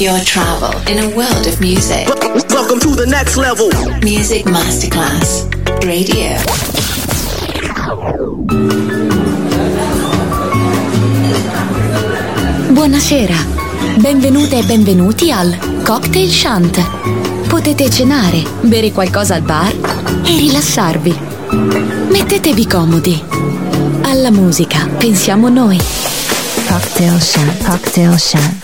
your travel in a world of music. Welcome to the next level. Music Masterclass Radio. Buonasera, benvenute e benvenuti al Cocktail Shant. Potete cenare, bere qualcosa al bar e rilassarvi. Mettetevi comodi. Alla musica pensiamo noi. Cocktail Shant, Cocktail Shant.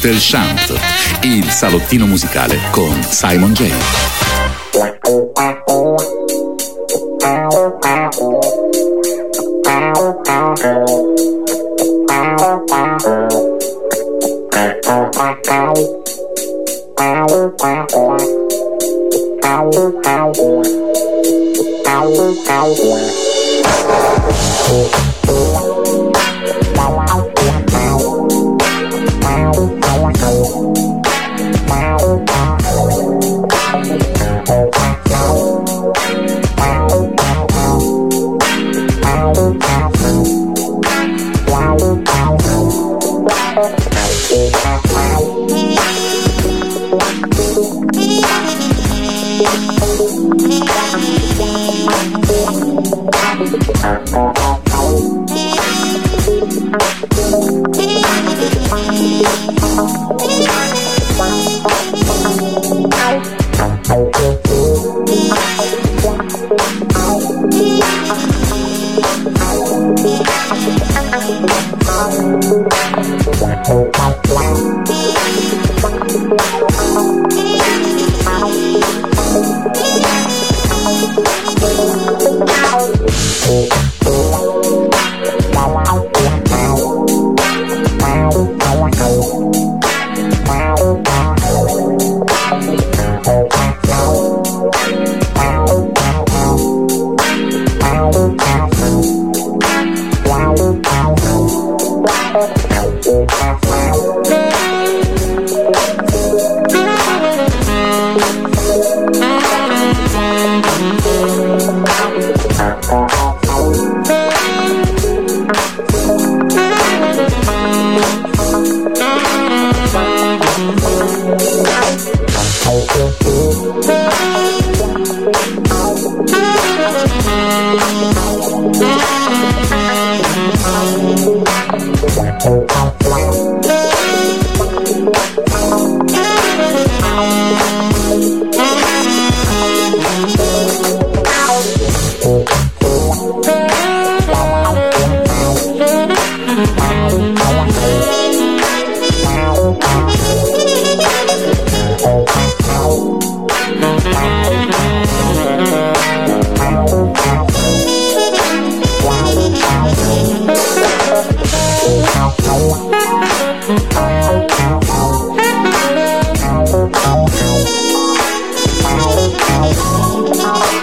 Cocktail Shant, il salottino musicale con Simon J.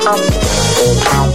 Um.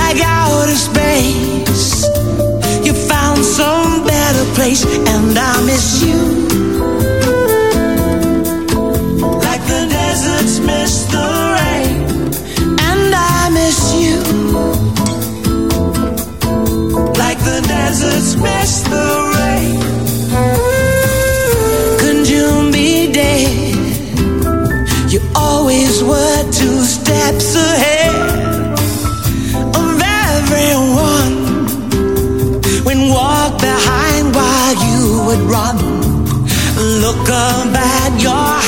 like outer space. You found some better place, and I miss you. Like the deserts miss the rain, and I miss you. Like the deserts miss the rain. Couldn't you be dead? You always were two steps ahead. come at your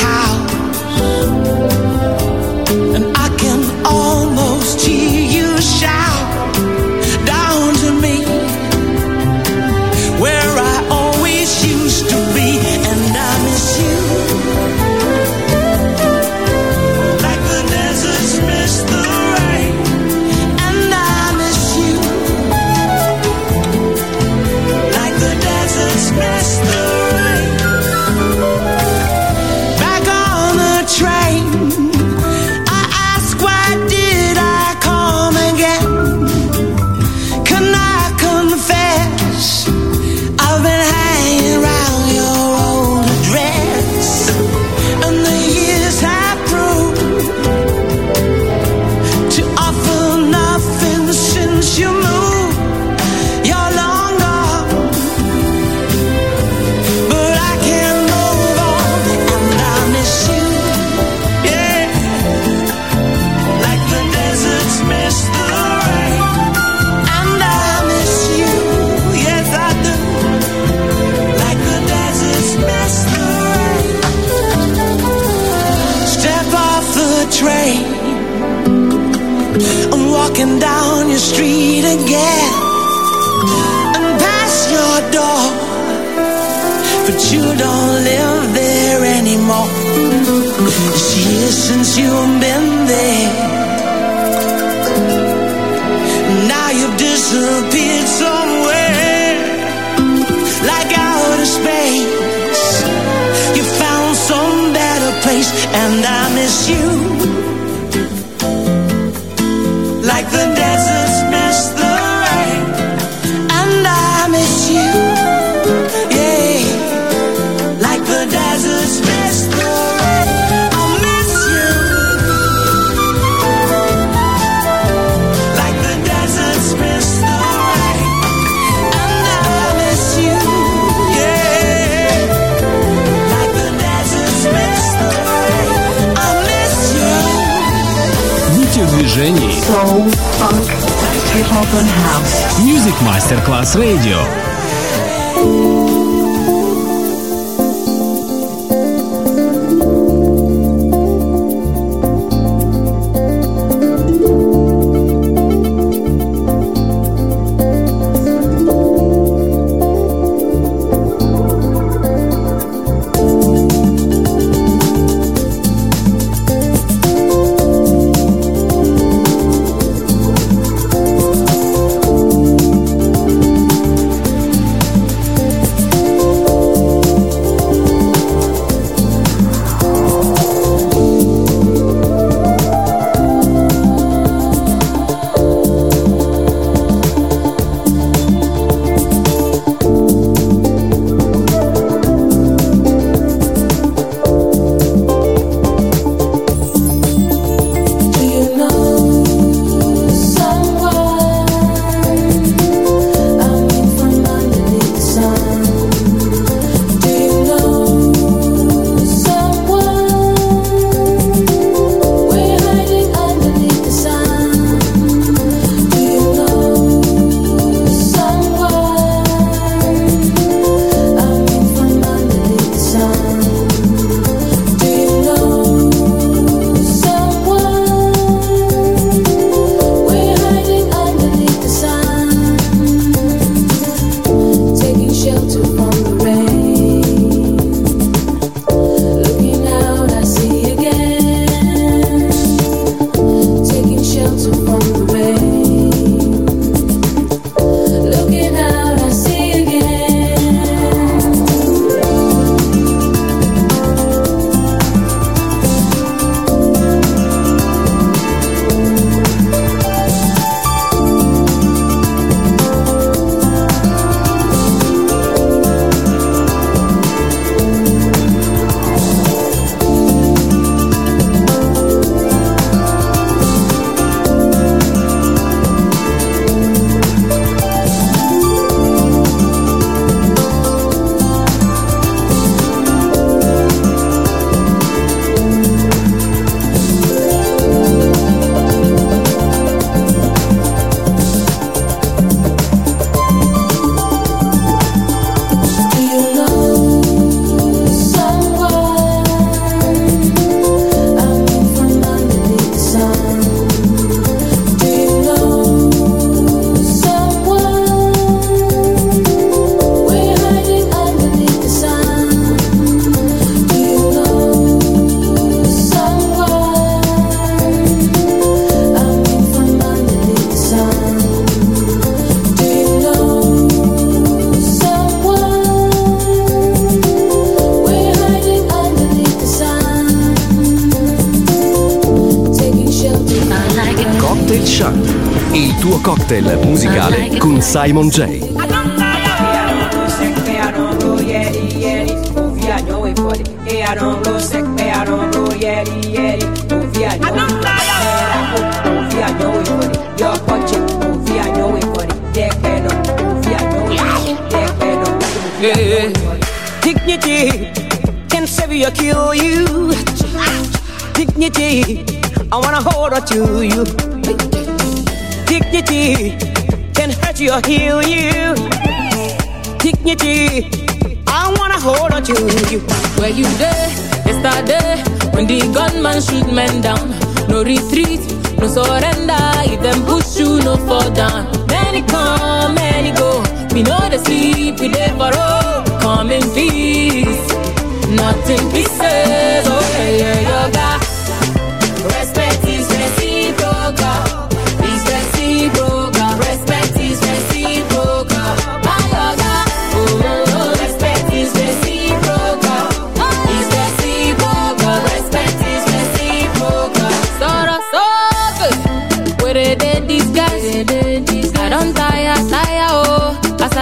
walking down your street again and past your door, but you don't live there anymore. It's years since you've been there. Now you've disappeared somewhere. Open House. Music Masterclass Radio. Simon J. Yeah. Dignity can save you or kill you. Dignity, I wanna hold on to you. Dignity can hurt you or heal you. Dignity, I wanna hold on to you. Where you there? Yesterday, when the gunman shoot men down. No retreat, no surrender. If them push you, no fall down. Many come, many go. We know the sleep, we there for all. Come in peace, nothing pieces. Oh yeah, yeah, yoga.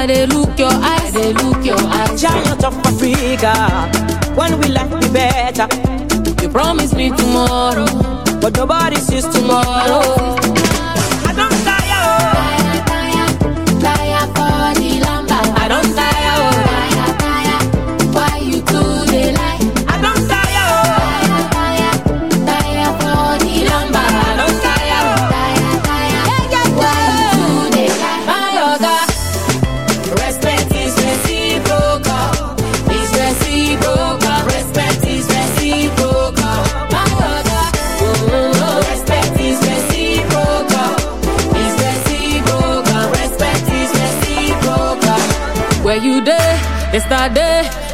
I they look your eyes, they look your eyes. Giant of Africa, when we like be better. You promise me tomorrow, but nobody sees tomorrow.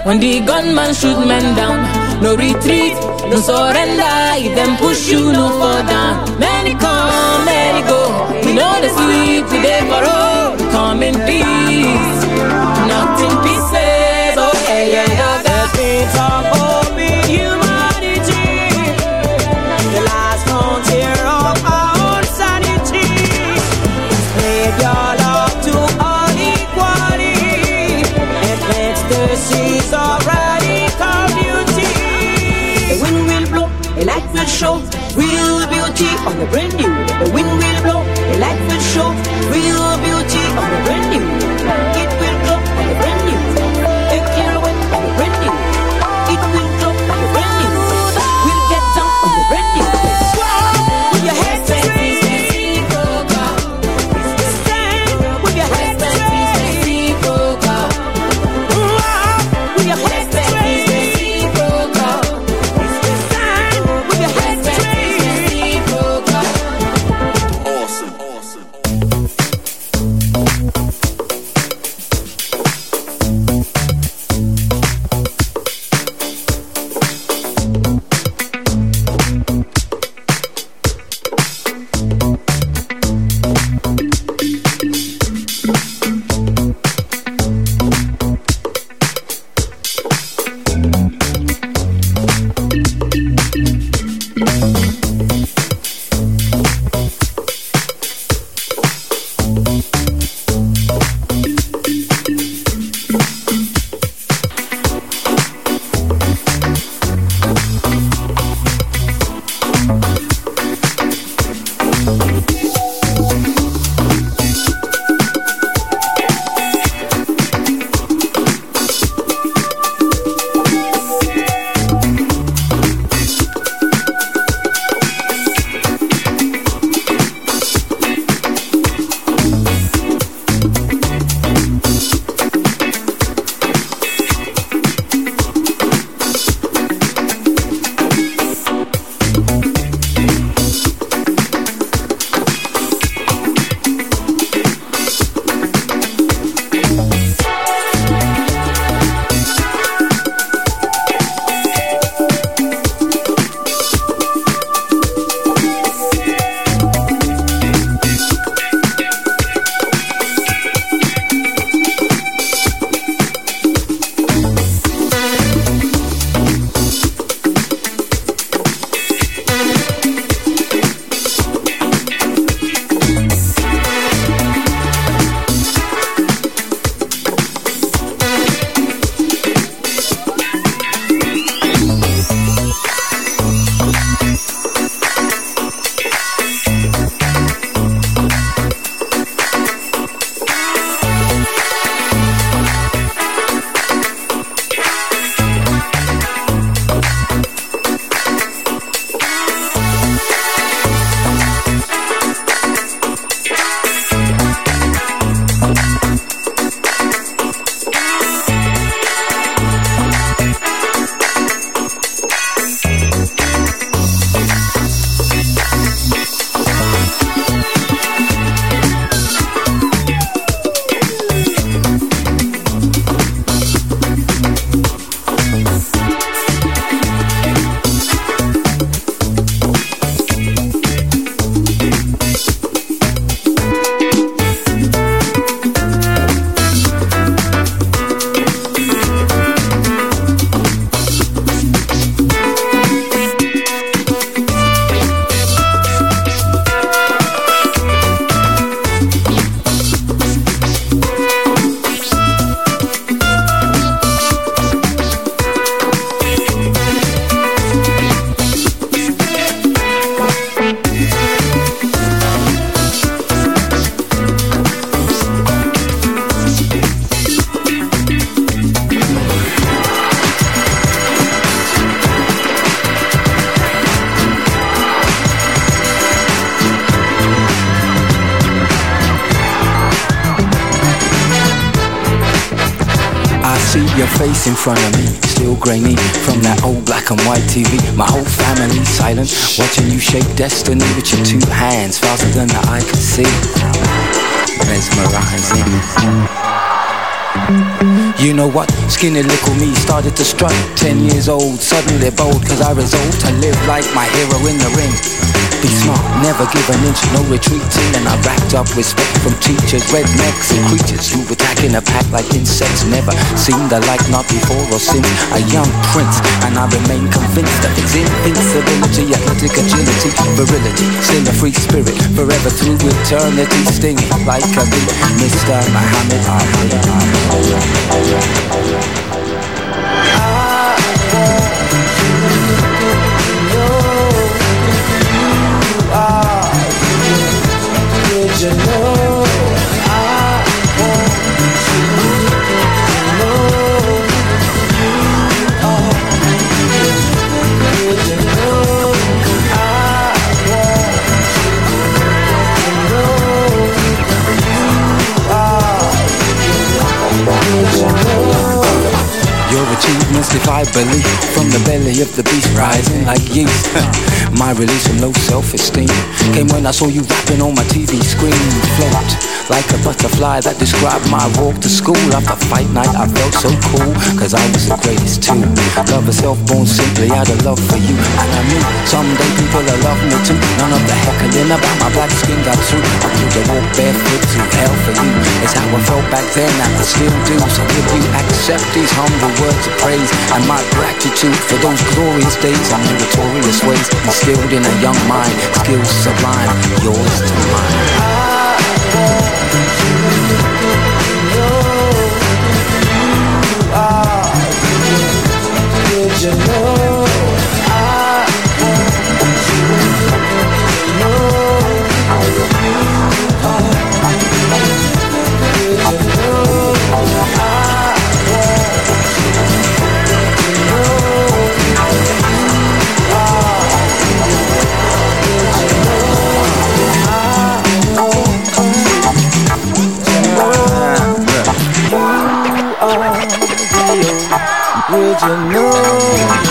When the gunman shoot men down. No retreat, no surrender. If them push you, no fall down. Many come, many go. We know the sleep, there for all. Come in peace, not in pieces. Oh yeah, yeah, yeah. Will show. Real beauty on the brand new. The wind will blow, a light will show. Real beauty on the brand new. Your face in front of me, still grainy from that old black and white TV. My whole family silent, watching you shape destiny with your two hands faster than the eye can see. Mesmerizing. You know what? Skinny little me started to strut. Ten years old, suddenly bold, cause I resolved to live like my hero in the ring. Be smart, never give an inch, no retreating. And I racked up respect from teachers, rednecks and creatures who attack in a pack like insects. Never seen the like, not before or since. A young prince, and I remain convinced that it's invincibility, athletic agility, virility, still a free spirit, forever through eternity, stinging like a bee. Mr. Muhammad Ali. Achievements defy belief From the belly of the beast rising like yeast. My release from low self-esteem Came when I saw you rapping on my TV screen. Float like a butterfly that described my walk to school. After fight night I felt so cool Cause I was the greatest too. Love herself born simply out of love for you. And I knew someday people will love me too. None of the heckling about my black skin got through. I could walk barefoot through hell for you. It's how I felt back then and I still do. So if you accept these humble words of praise And my gratitude for those glorious days And meritorious ways. Instilled in a young mind Skills sublime Yours to mine you know?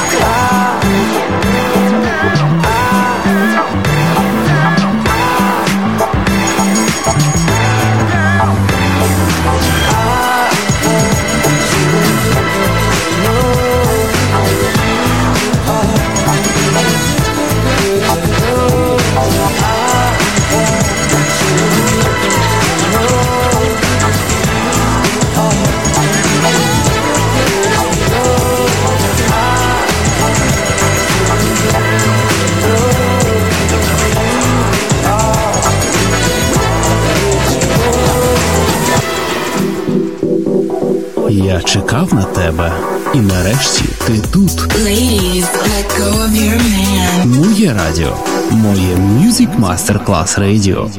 Чекав на тебе, і нарешті ти тут. Ladies, let go of your man. Моє радіо, моє Music Masterclass Radio.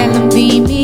and be me.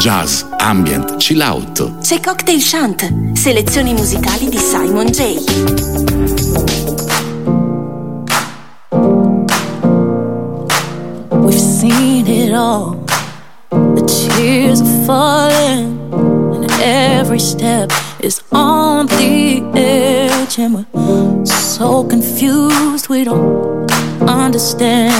jazz, ambient, chill out. C'è Cocktail Shant, selezioni musicali di Simon J. seen it all. The tears are falling, and every step is on the edge. And we're so confused, we don't understand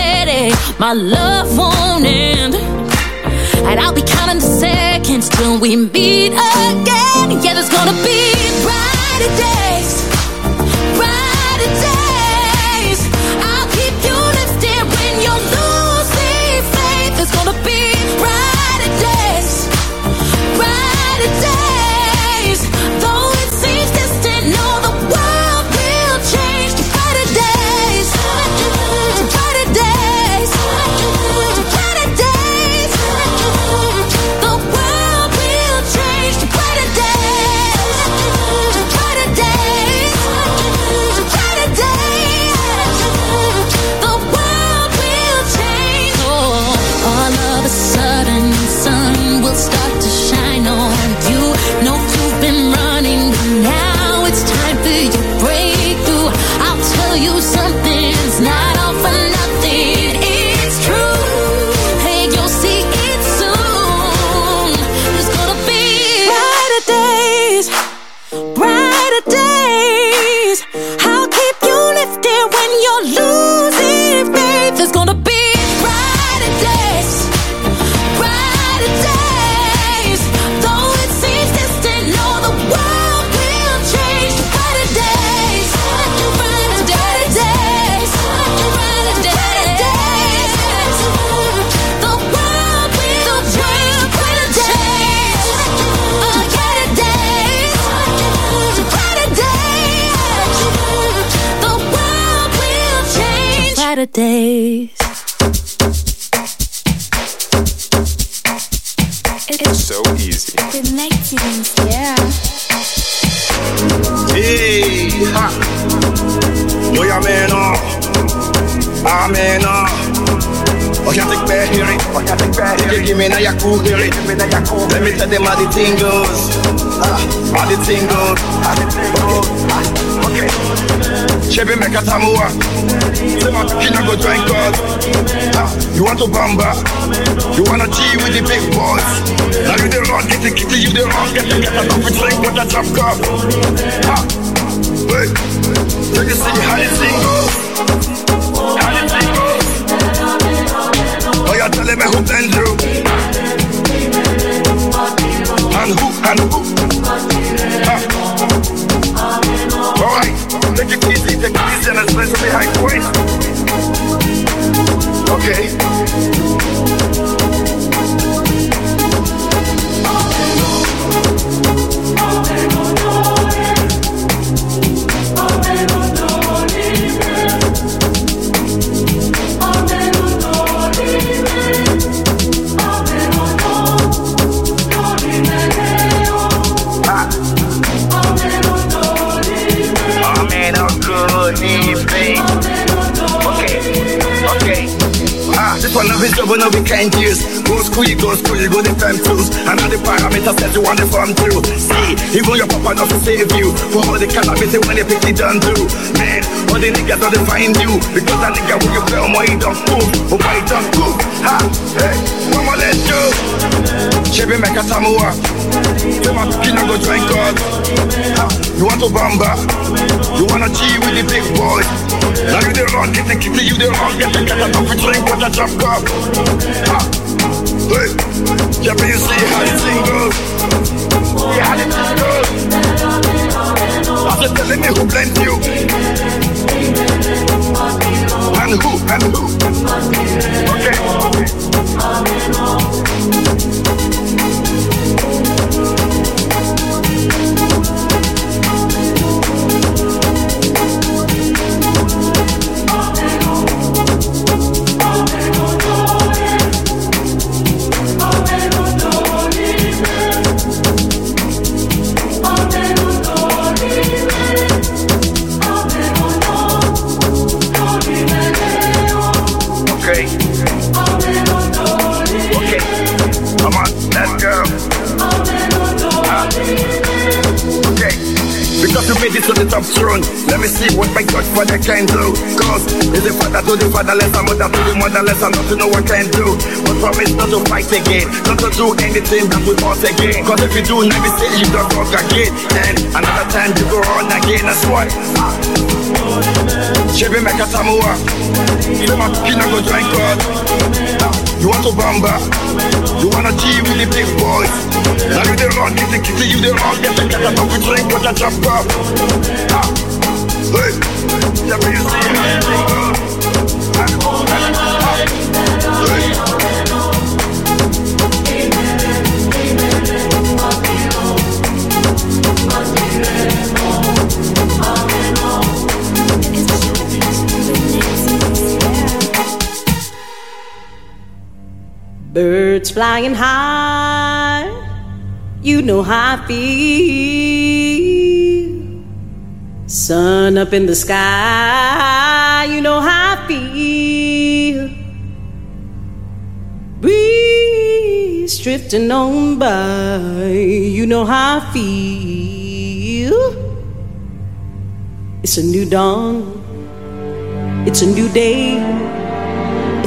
My love won't end. And I'll be counting the seconds till we meet again. Yeah, there's gonna be brighter days. Saturdays. It's so easy. Yeah. Hey, ha. Nå jag menar, jag menar. Och jag fick bad hearing, you give me now your cool hearing. Let me tell them how the thing goes, ah, how the thing goes. Okay, okay. Chebe meka tamua, say my kina go join God. Ah, you want to bamba, you wanna G with the big boys. Now you the wrong, get the kitty, you the wrong, get the get the coffee drink with the drop cup. Ah, wait, you can see how the thing goes, Me who bend you? And who, and who? Ah. All right, take it easy, take it easy, and let's behind. Okay. One of his job, no we can't use. Go school, you go school, you go the time tools. The parameters that you want to farm through. See, even your papa not to save you. For all the calamity when they pick it done through. Man, all the niggas don't find you. Because that nigga when you play on my don't move. Oh, you don't move? Ha, hey, mama, go. Chebe meka tamua. Say my kina go join God. You want to bamba? You wanna G with the big boys? Now you the wrong, get the kitty, you the wrong, get the get the coffee drink with the drop cup. Hey, but you see how the thing goes. See how the thing goes. I said, telling me who blend you. And who, and who. Okay. Okay. It to the top throne. Let me see what my Godfather can do. Cause it's the father to the fatherless, and mother to the motherless, and not to know what can do. But promise not to fight again, not to do anything that we want again. Cause if you do, let me say you don't walk again. And another time you go on again, that's why. Chebe meka tamua. Say my kina go join God. You want to bamba? You wanna G with the big boys? Now you the wrong, the kitty, you the wrong, get the get the coffee drink the drop cup. Ah, hey, yeah, you see how Birds flying high, you know how I feel. Sun up in the sky, you know how I feel. Breeze drifting on by, you know how I feel. It's a new dawn, it's a new day.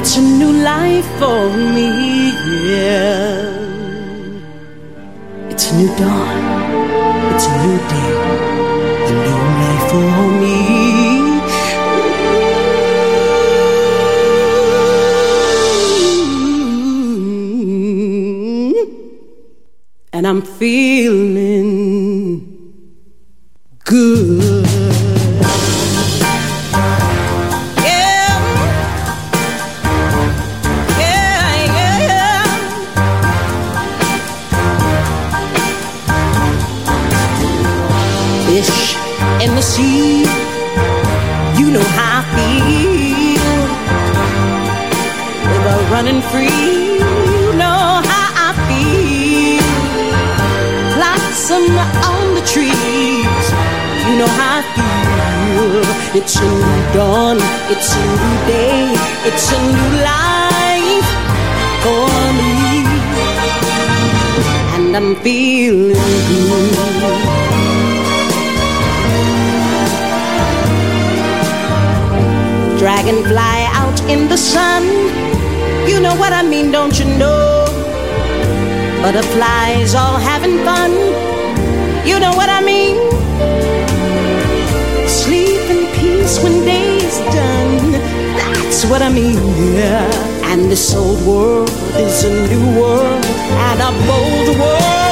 It's a new life for me, yeah. It's a new dawn, it's a new day, a new life for me. And I'm feeling good. Free. You know how I feel. Blossom on the trees. You know how I feel. It's a new dawn. It's a new day. It's a new life for me. And I'm feeling good. Dragonfly out in the sun. You know what I mean, don't you know? Butterflies all having fun. You know what I mean? Sleep in peace when day's done. That's what I mean. Yeah. And this old world is a new world and a bold world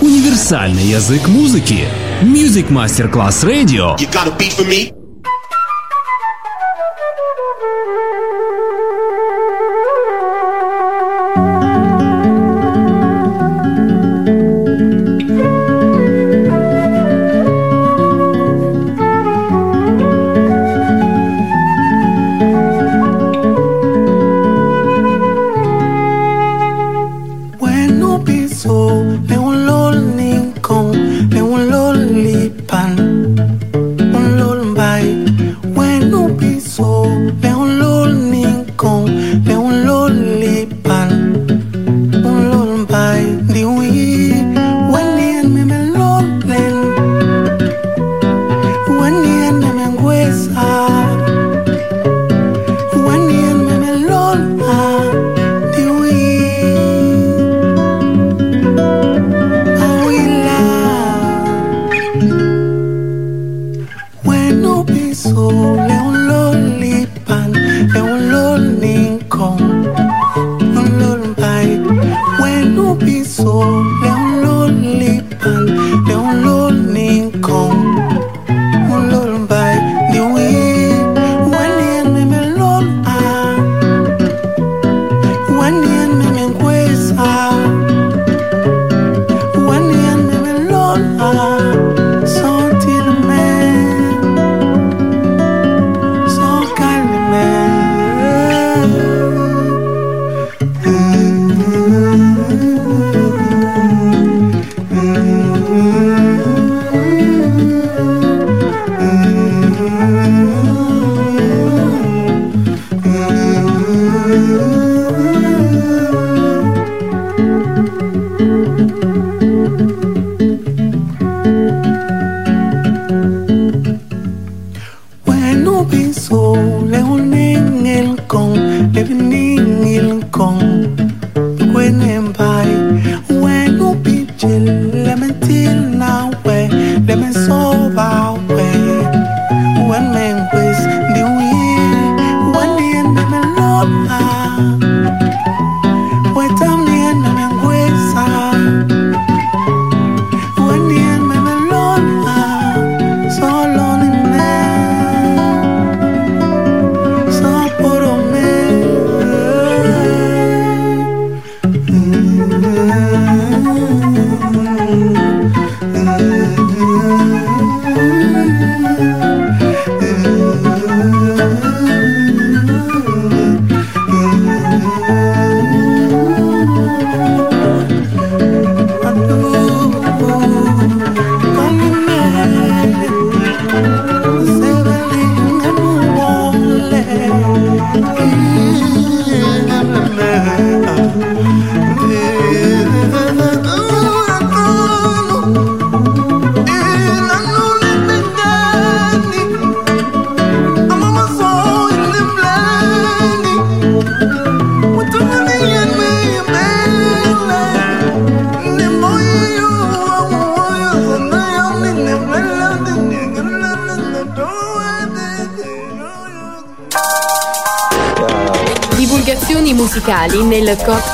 Универсальный язык музыки. Music Masterclass Radio. You got a beat for me?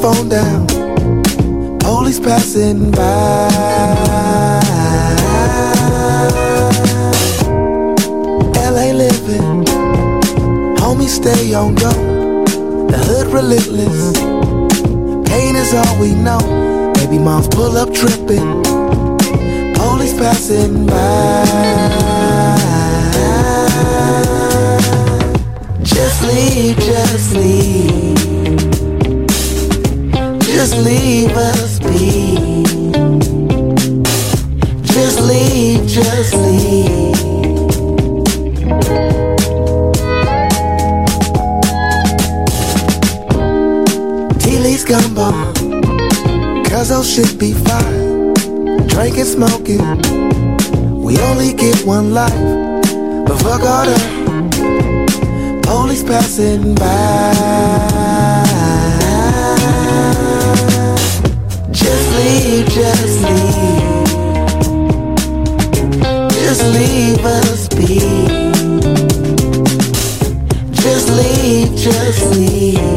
phone down, police passing by. LA living, homie stay on go. The hood relentless, pain is all we know. Baby moms pull up tripping police passing by. Just leave, just leave. Just leave us be. Just leave, just leave. T-Lee's gumbo. Cause those shit be fine drinking, smoking. We only get one life, but fuck all that. Police passing by. Leave, just leave. Just leave us be. Just leave, just leave.